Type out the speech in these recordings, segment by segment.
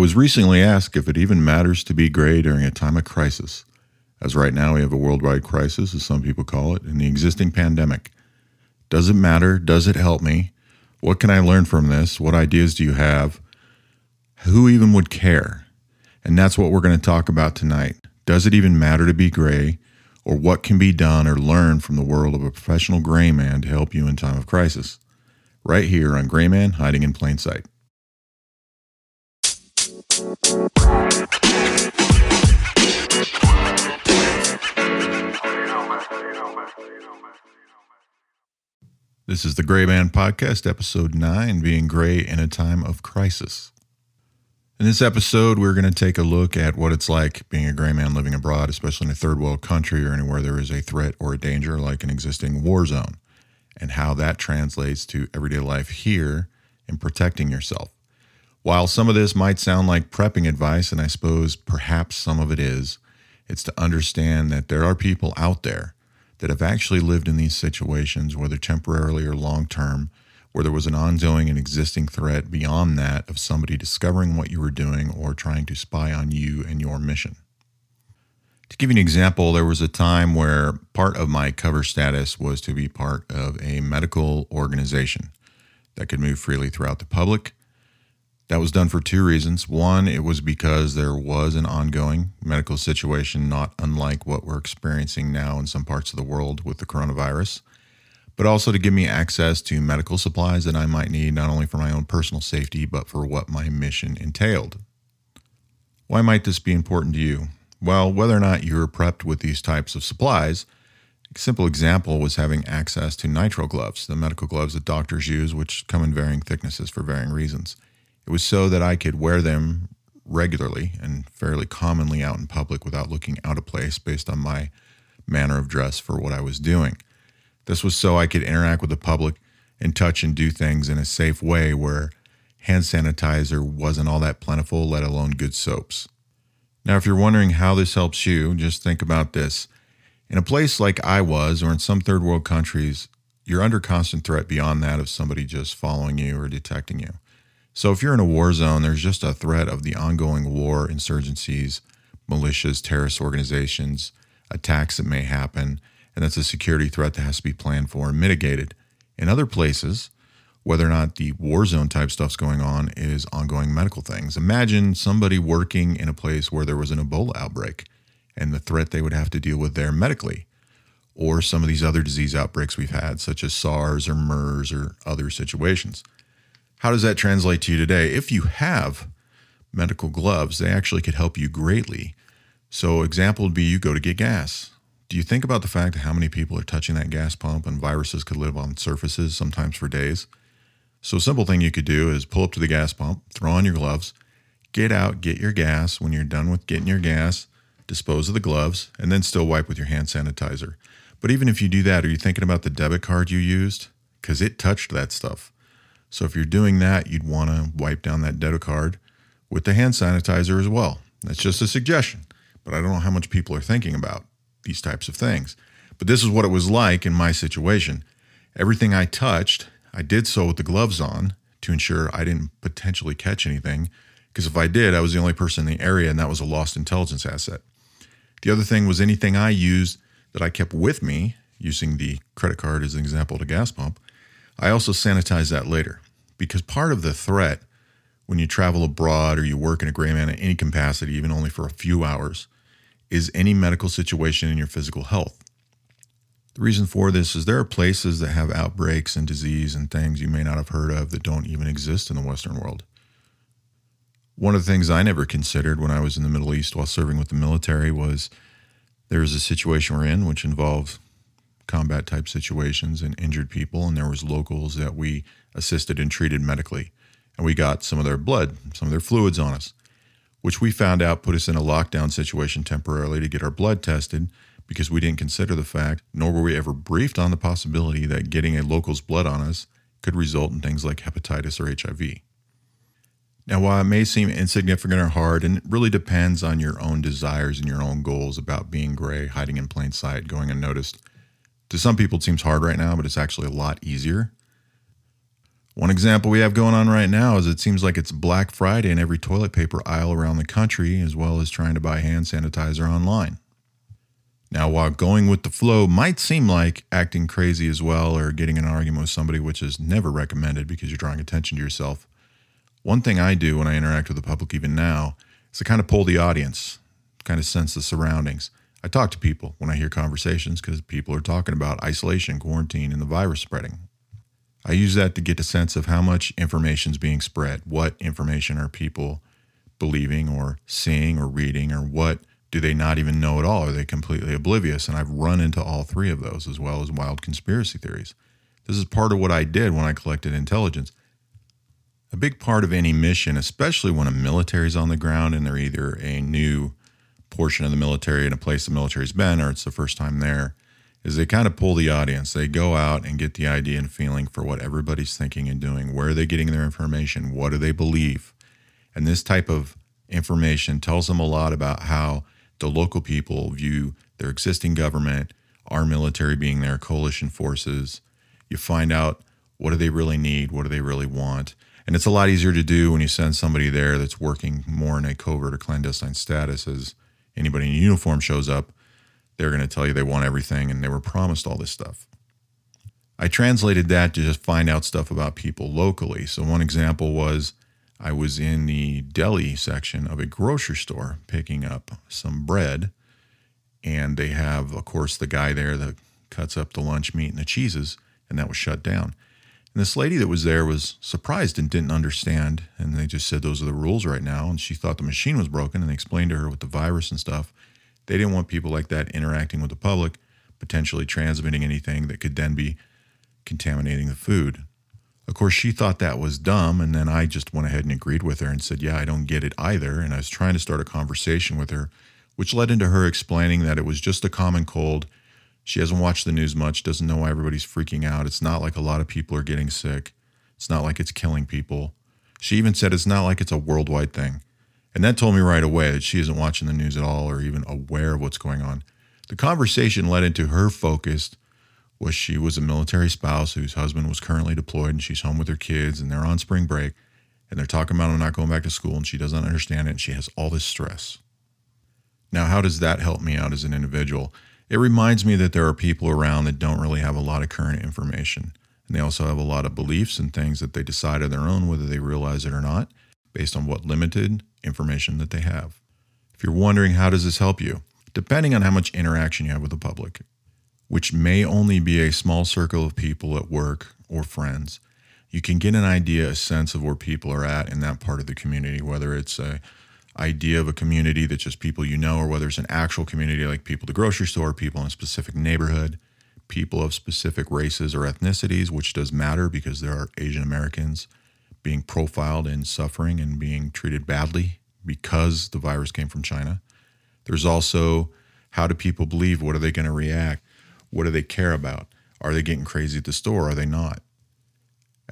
I was recently asked if it even matters to be gray during a time of crisis, as right now we have a worldwide crisis, as some people call it, in the existing pandemic. Does it matter? Does it help me? What can I learn from this? What ideas do you have? Who even would care? And that's what we're going to talk about tonight. Does it even matter to be gray? Or what can be done or learned from the world of a professional gray man to help you in time of crisis? Right here on Gray Man Hiding in Plain Sight. This is the Gray Man Podcast, episode 9 Being Gray in a Time of Crisis. In this episode, we're going to take a look at what it's like being a gray man living abroad, especially in a third world country or anywhere there is a threat or a danger like an existing war zone, and how that translates to everyday life here in protecting yourself. While some of this might sound like prepping advice, and I suppose perhaps some of it is, it's to understand that there are people out there that have actually lived in these situations, whether temporarily or long term, where there was an ongoing and existing threat beyond that of somebody discovering what you were doing or trying to spy on you and your mission. To give you an example, there was a time where part of my cover status was to be part of a medical organization that could move freely throughout the public that was done for two reasons. One, it was because there was an ongoing medical situation, not unlike what we're experiencing now in some parts of the world with the coronavirus, but also to give me access to medical supplies that I might need, not only for my own personal safety, but for what my mission entailed. Why might this be important to you? Well, whether or not you're prepped with these types of supplies, a simple example was having access to nitrile gloves, the medical gloves that doctors use, which come in varying thicknesses for varying reasons. It was so that I could wear them regularly and fairly commonly out in public without looking out of place based on my manner of dress for what I was doing. This was so I could interact with the public and touch and do things in a safe way where hand sanitizer wasn't all that plentiful, let alone good soaps. Now, if you're wondering how this helps you, just think about this. In a place like I was, or in some third world countries, you're under constant threat beyond that of somebody just following you or detecting you. So if you're in a war zone, there's just a threat of the ongoing war, insurgencies, militias, terrorist organizations, attacks that may happen, and that's a security threat that has to be planned for and mitigated. In other places, whether or not the war zone type stuff's going on is ongoing medical things. Imagine somebody working in a place where there was an Ebola outbreak and the threat they would have to deal with there medically, or some of these other disease outbreaks we've had, such as SARS or MERS or other situations. How does that translate to you today? If you have medical gloves, they actually could help you greatly. So, example would be you go to get gas. Do you think about the fact how many people are touching that gas pump and viruses could live on surfaces sometimes for days? So, a simple thing you could do is pull up to the gas pump, throw on your gloves, get out, get your gas. When you're done with getting your gas, dispose of the gloves, and then still wipe with your hand sanitizer. But even if you do that, are you thinking about the debit card you used? Because it touched that stuff. So if you're doing that, you'd want to wipe down that debit card with the hand sanitizer as well. That's just a suggestion, but I don't know how much people are thinking about these types of things. But this is what it was like in my situation. Everything I touched, I did so with the gloves on to ensure I didn't potentially catch anything. Because if I did, I was the only person in the area, and that was a lost intelligence asset. The other thing was anything I used that I kept with me, using the credit card as an example to gas pump, I also sanitize that later because part of the threat when you travel abroad or you work in a gray man in any capacity, even only for a few hours, is any medical situation in your physical health. The reason for this is there are places that have outbreaks and disease and things you may not have heard of that don't even exist in the Western world. One of the things I never considered when I was in the Middle East while serving with the military was there is a situation we're in which involved combat type situations and injured people, and there was locals that we assisted and treated medically, and we got some of their blood, some of their fluids on us, which we found out put us in a lockdown situation temporarily to get our blood tested because we didn't consider the fact, nor were we ever briefed on the possibility that getting a local's blood on us could result in things like hepatitis or HIV. Now, while it may seem insignificant or hard, and it really depends on your own desires and your own goals about being gray, hiding in plain sight, going unnoticed, to some people, it seems hard right now, but it's actually a lot easier. One example we have going on right now is it seems like it's Black Friday in every toilet paper aisle around the country, as well as trying to buy hand sanitizer online. Now, while going with the flow might seem like acting crazy as well or getting an argument with somebody, which is never recommended because you're drawing attention to yourself, one thing I do when I interact with the public, even now, is to kind of pull the audience, kind of sense the surroundings. I talk to people when I hear conversations because people are talking about isolation, quarantine, and the virus spreading. I use that to get a sense of how much information is being spread. What information are people believing or seeing or reading, or what do they not even know at all? Are they completely oblivious? And I've run into all three of those, as well as wild conspiracy theories. This is part of what I did when I collected intelligence. A big part of any mission, especially when a military is on the ground and they're either a new portion of the military in a place the military's been or it's the first time there, is they kind of pull the audience. They go out and get the idea and feeling for what everybody's thinking and doing. Where are they getting their information? What do they believe? And this type of information tells them a lot about how the local people view their existing government, our military being their coalition forces. You find out what do they really need? What do they really want? And it's a lot easier to do when you send somebody there that's working more in a covert or clandestine status as anybody in uniform shows up, they're going to tell you they want everything and they were promised all this stuff. I translated that to just find out stuff about people locally. So, one example was I was in the deli section of a grocery store picking up some bread, and they have, of course, the guy there that cuts up the lunch meat and the cheeses, and that was shut down. And this lady that was there was surprised and didn't understand. And they just said those are the rules right now. And she thought the machine was broken. And they explained to her with the virus and stuff. They didn't want people like that interacting with the public, potentially transmitting anything that could then be contaminating the food. Of course, she thought that was dumb. And then I just went ahead and agreed with her and said, Yeah, I don't get it either. And I was trying to start a conversation with her, which led into her explaining that it was just a common cold. She hasn't watched the news much, doesn't know why everybody's freaking out. It's not like a lot of people are getting sick. It's not like it's killing people. She even said it's not like it's a worldwide thing. And that told me right away that she isn't watching the news at all or even aware of what's going on. The conversation led into her focus was she was a military spouse whose husband was currently deployed and she's home with her kids and they're on spring break and they're talking about him not going back to school and she doesn't understand it and she has all this stress. Now, how does that help me out as an individual? It reminds me that there are people around that don't really have a lot of current information. And they also have a lot of beliefs and things that they decide on their own, whether they realize it or not, based on what limited information that they have. If you're wondering how does this help you, depending on how much interaction you have with the public, which may only be a small circle of people at work or friends, you can get an idea, a sense of where people are at in that part of the community, whether it's a idea of a community that's just people you know, or whether it's an actual community like people at the grocery store, people in a specific neighborhood, people of specific races or ethnicities, which does matter because there are Asian Americans being profiled and suffering and being treated badly because the virus came from China. There's also how do people believe? What are they going to react? What do they care about? Are they getting crazy at the store? Are they not?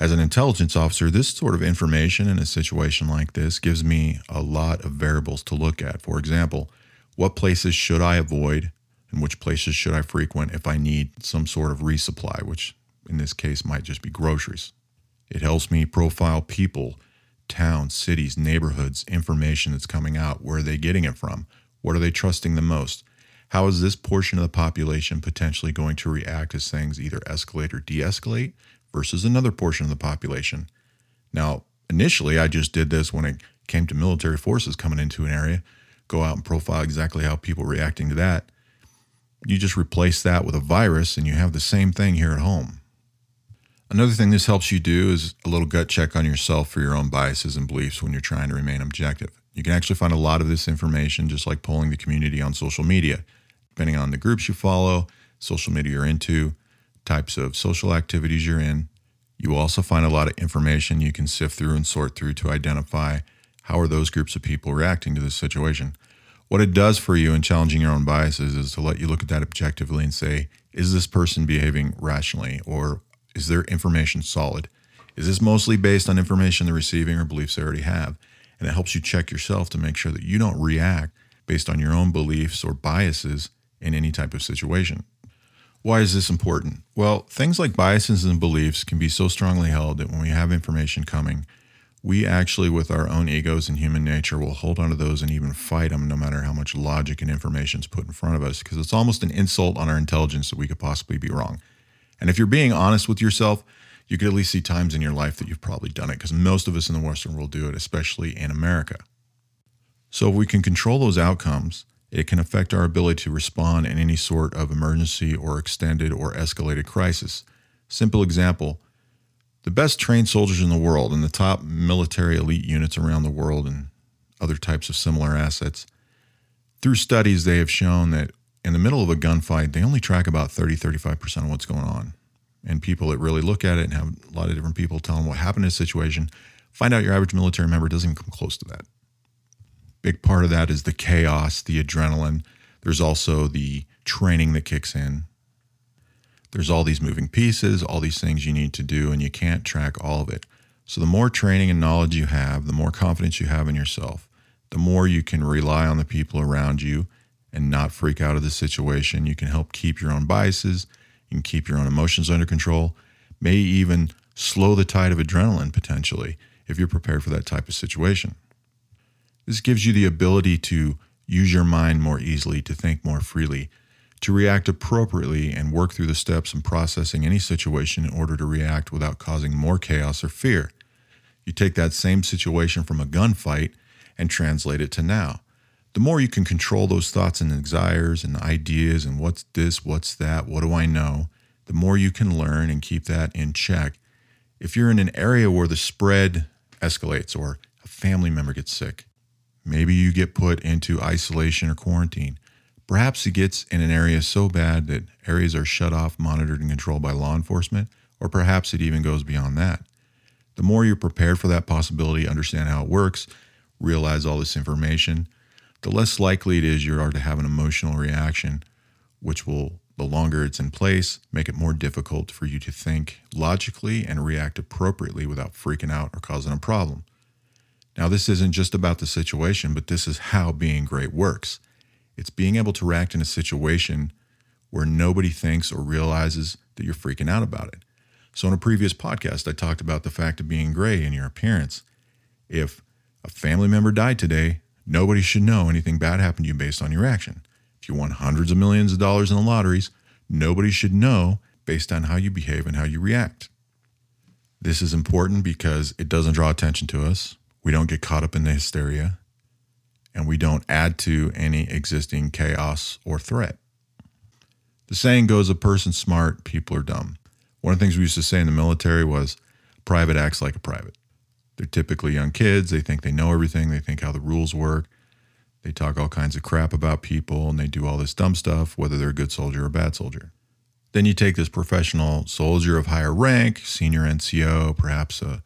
As an intelligence officer, this sort of information in a situation like this gives me a lot of variables to look at. For example, what places should I avoid and which places should I frequent if I need some sort of resupply, which in this case might just be groceries. It helps me profile people, towns, cities, neighborhoods, information that's coming out. Where are they getting it from? What are they trusting the most? How is this portion of the population potentially going to react as things either escalate or de escalate versus another portion of the population? Now, initially, I just did this when it came to military forces coming into an area, go out and profile exactly how people reacting to that. You just replace that with a virus and you have the same thing here at home. Another thing this helps you do is a little gut check on yourself for your own biases and beliefs when you're trying to remain objective. You can actually find a lot of this information just like polling the community on social media depending on the groups you follow, social media you're into, types of social activities you're in. You also find a lot of information you can sift through and sort through to identify how are those groups of people reacting to this situation. What it does for you in challenging your own biases is to let you look at that objectively and say, is this person behaving rationally or is their information solid? Is this mostly based on information they're receiving or beliefs they already have? And it helps you check yourself to make sure that you don't react based on your own beliefs or biases in any type of situation. Why is this important? Well, things like biases and beliefs can be so strongly held that when we have information coming, we actually, with our own egos and human nature, will hold onto those and even fight them no matter how much logic and information is put in front of us because it's almost an insult on our intelligence that we could possibly be wrong. And if you're being honest with yourself, you could at least see times in your life that you've probably done it because most of us in the Western world do it, especially in America. So if we can control those outcomes, it can affect our ability to respond in any sort of emergency or extended or escalated crisis. Simple example the best trained soldiers in the world and the top military elite units around the world and other types of similar assets, through studies, they have shown that in the middle of a gunfight, they only track about 30, 35% of what's going on. And people that really look at it and have a lot of different people tell them what happened in a situation, find out your average military member doesn't even come close to that. Big part of that is the chaos, the adrenaline. There's also the training that kicks in. There's all these moving pieces, all these things you need to do, and you can't track all of it. So, the more training and knowledge you have, the more confidence you have in yourself, the more you can rely on the people around you and not freak out of the situation. You can help keep your own biases, you can keep your own emotions under control, may even slow the tide of adrenaline potentially if you're prepared for that type of situation. This gives you the ability to use your mind more easily, to think more freely, to react appropriately and work through the steps in processing any situation in order to react without causing more chaos or fear. You take that same situation from a gunfight and translate it to now. The more you can control those thoughts and desires and ideas and what's this, what's that, what do I know, the more you can learn and keep that in check. If you're in an area where the spread escalates or a family member gets sick, maybe you get put into isolation or quarantine Perhaps it gets in an area so bad that areas are shut off, monitored, and controlled by law enforcement, or perhaps it even goes beyond that. The more you're prepared for that possibility, understand how it works, realize all this information, the less likely it is you are to have an emotional reaction, which will, the longer it's in place, make it more difficult for you to think logically and react appropriately without freaking out or causing a problem. Now, this isn't just about the situation, but this is how being great works. It's being able to react in a situation where nobody thinks or realizes that you're freaking out about it. So, in a previous podcast, I talked about the fact of being gray in your appearance. If a family member died today, nobody should know anything bad happened to you based on your action. If you won hundreds of millions of dollars in the lotteries, nobody should know based on how you behave and how you react. This is important because it doesn't draw attention to us. We don't get caught up in the hysteria and we don't add to any existing chaos or threat. The saying goes a person smart, people are dumb. One of the things we used to say in the military was private acts like a private. They're typically young kids, they think they know everything, they think how the rules work. They talk all kinds of crap about people and they do all this dumb stuff, whether they're a good soldier or a bad soldier. Then you take this professional soldier of higher rank, senior NCO, perhaps a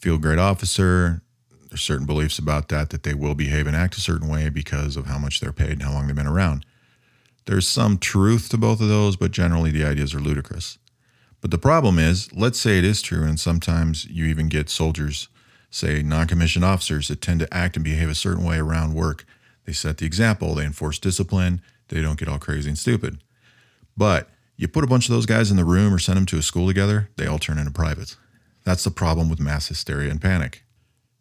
field grade officer, there's certain beliefs about that that they will behave and act a certain way because of how much they're paid and how long they've been around. There's some truth to both of those, but generally the ideas are ludicrous. But the problem is, let's say it is true, and sometimes you even get soldiers, say non commissioned officers, that tend to act and behave a certain way around work. They set the example, they enforce discipline, they don't get all crazy and stupid. But you put a bunch of those guys in the room or send them to a school together, they all turn into privates. That's the problem with mass hysteria and panic.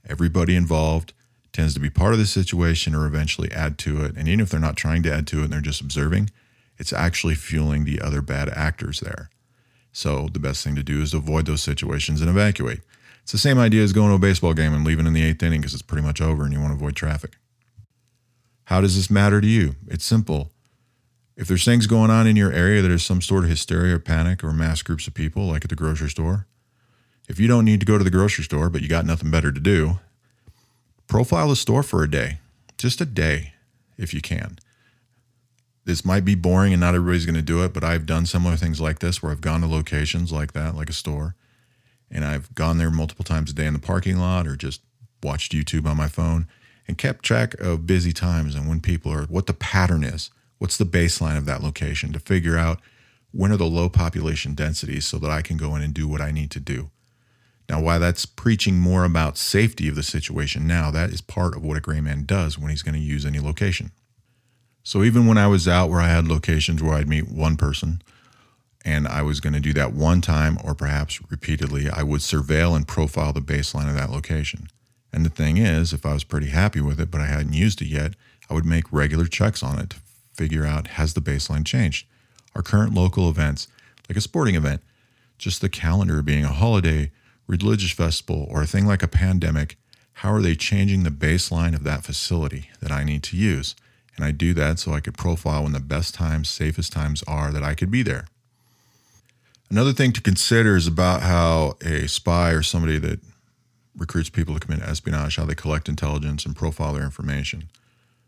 Everybody involved tends to be part of the situation or eventually add to it. And even if they're not trying to add to it and they're just observing, it's actually fueling the other bad actors there. So the best thing to do is to avoid those situations and evacuate. It's the same idea as going to a baseball game and leaving in the eighth inning because it's pretty much over and you want to avoid traffic. How does this matter to you? It's simple. If there's things going on in your area that is some sort of hysteria or panic or mass groups of people, like at the grocery store, if you don't need to go to the grocery store, but you got nothing better to do, profile the store for a day, just a day, if you can. This might be boring and not everybody's going to do it, but I've done similar things like this where I've gone to locations like that, like a store, and I've gone there multiple times a day in the parking lot or just watched YouTube on my phone and kept track of busy times and when people are, what the pattern is, what's the baseline of that location to figure out when are the low population densities so that I can go in and do what I need to do. Now, why that's preaching more about safety of the situation now, that is part of what a gray man does when he's going to use any location. So even when I was out where I had locations where I'd meet one person and I was going to do that one time or perhaps repeatedly, I would surveil and profile the baseline of that location. And the thing is, if I was pretty happy with it, but I hadn't used it yet, I would make regular checks on it to figure out has the baseline changed? Our current local events, like a sporting event, just the calendar being a holiday, religious festival, or a thing like a pandemic, how are they changing the baseline of that facility that I need to use? And I do that so I could profile when the best times, safest times are that I could be there. Another thing to consider is about how a spy or somebody that recruits people to commit espionage, how they collect intelligence and profile their information.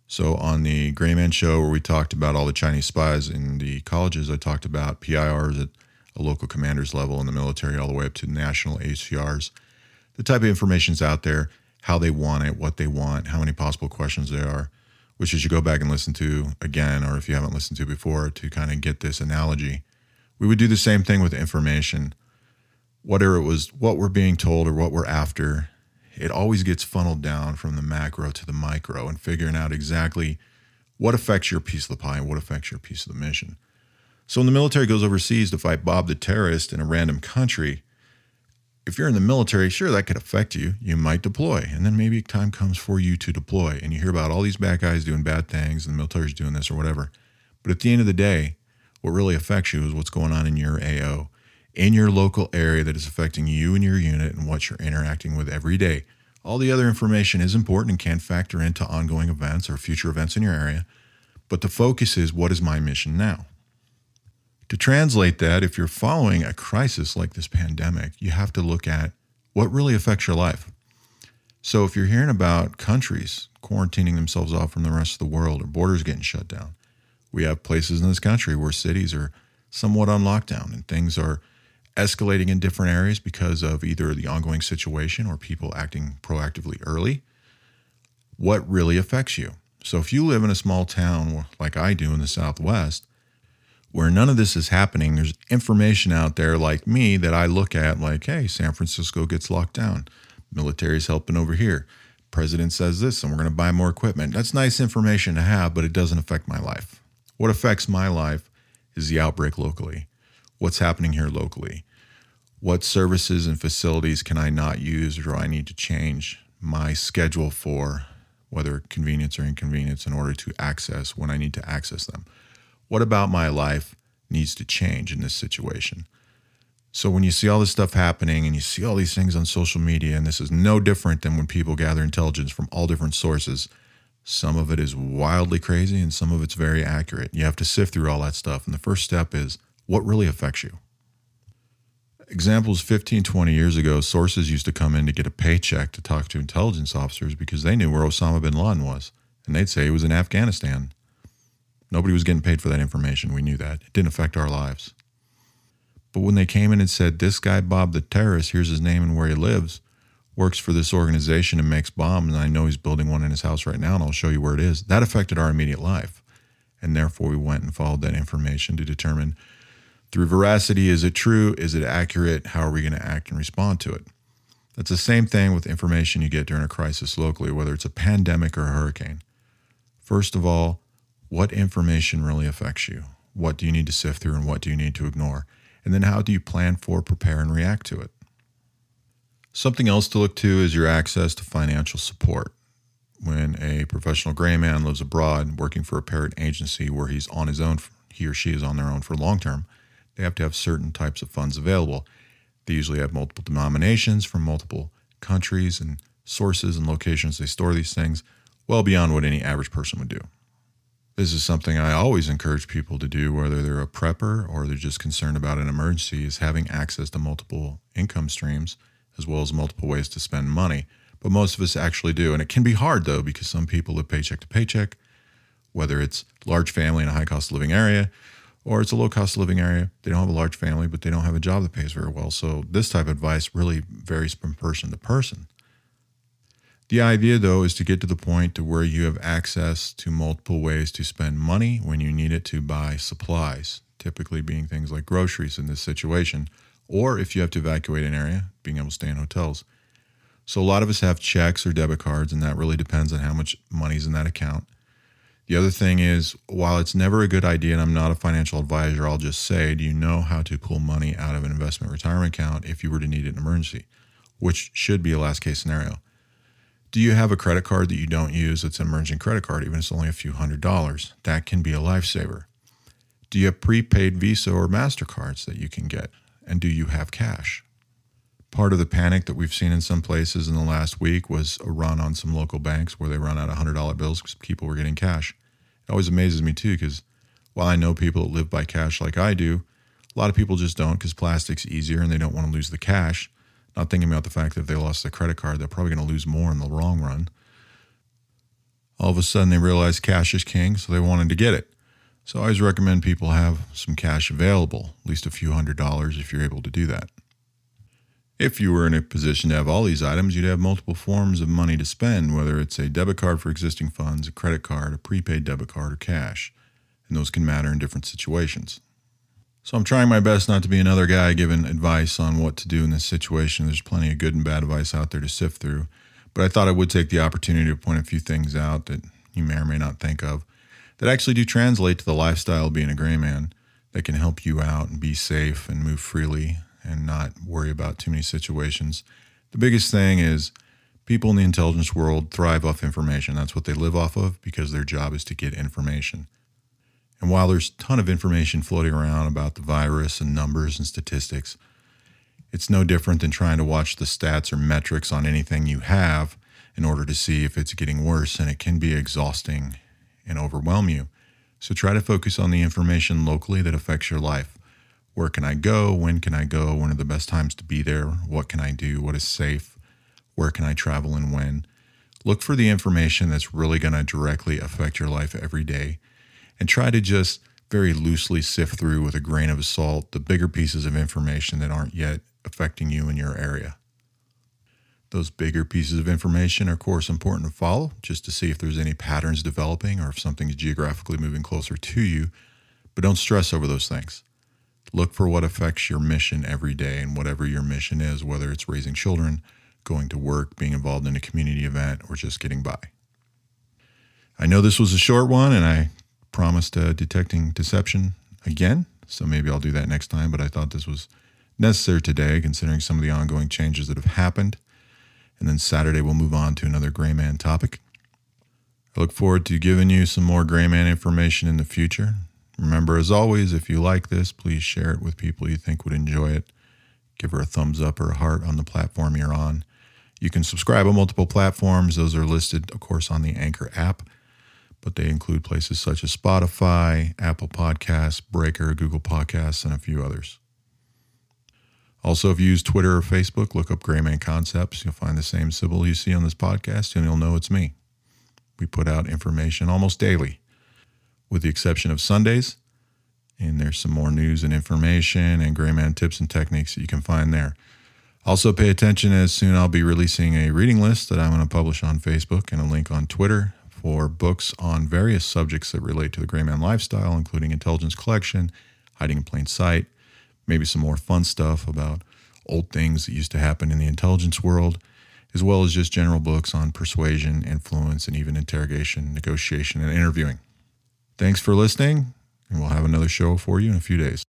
So on the Gray Man show where we talked about all the Chinese spies in the colleges, I talked about PIRs at a local commander's level in the military all the way up to national ACRs. The type of information's out there, how they want it, what they want, how many possible questions there are, which you should go back and listen to again, or if you haven't listened to before, to kind of get this analogy we would do the same thing with information. Whatever it was, what we're being told or what we're after, it always gets funneled down from the macro to the micro and figuring out exactly what affects your piece of the pie and what affects your piece of the mission. So when the military goes overseas to fight Bob the terrorist in a random country, if you're in the military, sure, that could affect you. You might deploy, and then maybe time comes for you to deploy, and you hear about all these bad guys doing bad things, and the military's doing this or whatever. But at the end of the day, what really affects you is what's going on in your AO, in your local area that is affecting you and your unit and what you're interacting with every day. All the other information is important and can factor into ongoing events or future events in your area, but the focus is what is my mission now? To translate that, if you're following a crisis like this pandemic, you have to look at what really affects your life. So if you're hearing about countries quarantining themselves off from the rest of the world or borders getting shut down, we have places in this country where cities are somewhat on lockdown and things are escalating in different areas because of either the ongoing situation or people acting proactively early. What really affects you? So, if you live in a small town like I do in the Southwest, where none of this is happening, there's information out there like me that I look at, like, hey, San Francisco gets locked down, military's helping over here. President says this, and we're going to buy more equipment. That's nice information to have, but it doesn't affect my life. What affects my life is the outbreak locally. What's happening here locally? What services and facilities can I not use or do I need to change my schedule for, whether convenience or inconvenience, in order to access when I need to access them? What about my life needs to change in this situation? So when you see all this stuff happening and you see all these things on social media, and this is no different than when people gather intelligence from all different sources, some of it is wildly crazy and some of it's very accurate. You have to sift through all that stuff. And the first step is what really affects you? Examples 15, 20 years ago, sources used to come in to get a paycheck to talk to intelligence officers because they knew where Osama bin Laden was. And they'd say he was in Afghanistan. Nobody was getting paid for that information. We knew that. It didn't affect our lives. But when they came in and said, This guy, Bob the terrorist, here's his name and where he lives, works for this organization and makes bombs, and I know he's building one in his house right now, and I'll show you where it is. That affected our immediate life. And therefore, we went and followed that information to determine through veracity is it true? Is it accurate? How are we going to act and respond to it? That's the same thing with information you get during a crisis locally, whether it's a pandemic or a hurricane. First of all, what information really affects you? What do you need to sift through and what do you need to ignore? And then how do you plan for, prepare, and react to it? Something else to look to is your access to financial support. When a professional gray man lives abroad working for a parent agency where he's on his own, he or she is on their own for long term, they have to have certain types of funds available. They usually have multiple denominations from multiple countries and sources and locations they store these things, well beyond what any average person would do. This is something I always encourage people to do, whether they're a prepper or they're just concerned about an emergency, is having access to multiple income streams as well as multiple ways to spend money. But most of us actually do. And it can be hard though, because some people live paycheck to paycheck, whether it's large family in a high cost living area or it's a low cost living area. They don't have a large family, but they don't have a job that pays very well. So this type of advice really varies from person to person. The idea though is to get to the point to where you have access to multiple ways to spend money when you need it to buy supplies, typically being things like groceries in this situation, or if you have to evacuate an area, being able to stay in hotels. So a lot of us have checks or debit cards, and that really depends on how much money's in that account. The other thing is, while it's never a good idea, and I'm not a financial advisor, I'll just say, do you know how to pull money out of an investment retirement account if you were to need it in an emergency, which should be a last case scenario? Do you have a credit card that you don't use that's an emerging credit card, even if it's only a few hundred dollars? That can be a lifesaver. Do you have prepaid Visa or MasterCards that you can get? And do you have cash? Part of the panic that we've seen in some places in the last week was a run on some local banks where they run out of $100 bills because people were getting cash. It always amazes me too because while I know people that live by cash like I do, a lot of people just don't because plastic's easier and they don't want to lose the cash not thinking about the fact that if they lost their credit card, they're probably going to lose more in the long run. All of a sudden, they realized cash is king, so they wanted to get it. So I always recommend people have some cash available, at least a few hundred dollars if you're able to do that. If you were in a position to have all these items, you'd have multiple forms of money to spend, whether it's a debit card for existing funds, a credit card, a prepaid debit card, or cash. And those can matter in different situations. So I'm trying my best not to be another guy giving advice on what to do in this situation. There's plenty of good and bad advice out there to sift through. But I thought I would take the opportunity to point a few things out that you may or may not think of that actually do translate to the lifestyle of being a gray man that can help you out and be safe and move freely and not worry about too many situations. The biggest thing is people in the intelligence world thrive off information. That's what they live off of because their job is to get information. And while there's a ton of information floating around about the virus and numbers and statistics, it's no different than trying to watch the stats or metrics on anything you have in order to see if it's getting worse, and it can be exhausting and overwhelm you. So try to focus on the information locally that affects your life. Where can I go? When can I go? When are the best times to be there? What can I do? What is safe? Where can I travel and when? Look for the information that's really going to directly affect your life every day and try to just very loosely sift through with a grain of salt the bigger pieces of information that aren't yet affecting you in your area. Those bigger pieces of information are, of course, important to follow just to see if there's any patterns developing or if something is geographically moving closer to you. But don't stress over those things. Look for what affects your mission every day and whatever your mission is, whether it's raising children, going to work, being involved in a community event, or just getting by. I know this was a short one, and I promised uh, detecting deception again, so maybe I'll do that next time. But I thought this was necessary today, considering some of the ongoing changes that have happened. And then Saturday, we'll move on to another Gray Man topic. I look forward to giving you some more Gray Man information in the future. Remember, as always, if you like this, please share it with people you think would enjoy it. Give her a thumbs up or a heart on the platform you're on. You can subscribe on multiple platforms. Those are listed, of course, on the Anchor app but they include places such as Spotify, Apple Podcasts, Breaker, Google Podcasts, and a few others. Also, if you use Twitter or Facebook, look up Grayman Concepts. You'll find the same symbol you see on this podcast, and you'll know it's me. We put out information almost daily, with the exception of Sundays. And there's some more news and information and Grayman tips and techniques that you can find there. Also, pay attention as soon I'll be releasing a reading list that I'm going to publish on Facebook and a link on Twitter for books on various subjects that relate to the Gray Man lifestyle, including intelligence collection, hiding in plain sight, maybe some more fun stuff about old things that used to happen in the intelligence world, as well as just general books on persuasion, influence, and even interrogation, negotiation, and interviewing. Thanks for listening, and we'll have another show for you in a few days.